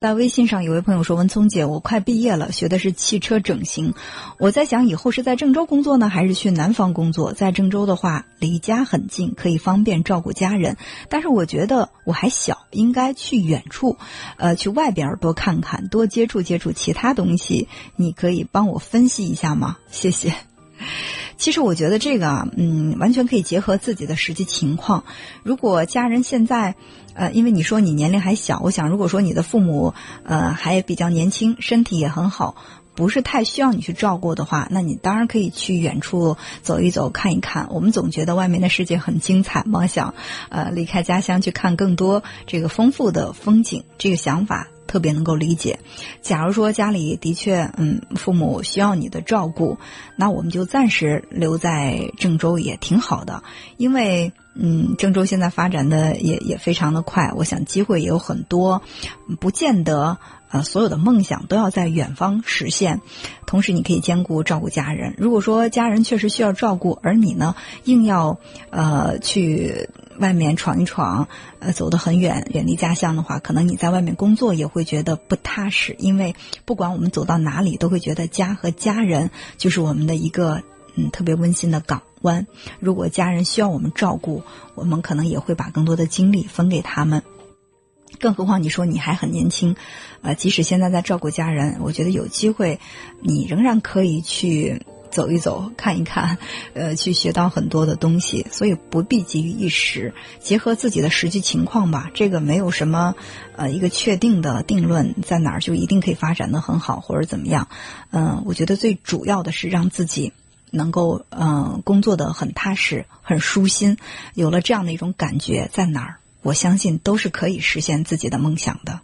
在微信上，有位朋友说：“文聪姐，我快毕业了，学的是汽车整形。我在想，以后是在郑州工作呢，还是去南方工作？在郑州的话，离家很近，可以方便照顾家人。但是我觉得我还小，应该去远处，呃，去外边多看看，多接触接触其他东西。你可以帮我分析一下吗？谢谢。其实我觉得这个啊，嗯，完全可以结合自己的实际情况。如果家人现在……呃，因为你说你年龄还小，我想如果说你的父母呃还比较年轻，身体也很好，不是太需要你去照顾的话，那你当然可以去远处走一走，看一看。我们总觉得外面的世界很精彩嘛，想呃离开家乡去看更多这个丰富的风景，这个想法。特别能够理解。假如说家里的确，嗯，父母需要你的照顾，那我们就暂时留在郑州也挺好的。因为，嗯，郑州现在发展的也也非常的快，我想机会也有很多，不见得。呃，所有的梦想都要在远方实现，同时你可以兼顾照顾家人。如果说家人确实需要照顾，而你呢硬要呃去外面闯一闯，呃走得很远，远离家乡的话，可能你在外面工作也会觉得不踏实。因为不管我们走到哪里，都会觉得家和家人就是我们的一个嗯特别温馨的港湾。如果家人需要我们照顾，我们可能也会把更多的精力分给他们。更何况你说你还很年轻，呃，即使现在在照顾家人，我觉得有机会，你仍然可以去走一走、看一看，呃，去学到很多的东西。所以不必急于一时，结合自己的实际情况吧。这个没有什么，呃，一个确定的定论，在哪儿就一定可以发展的很好或者怎么样。嗯，我觉得最主要的是让自己能够，嗯，工作的很踏实、很舒心。有了这样的一种感觉，在哪儿？我相信都是可以实现自己的梦想的。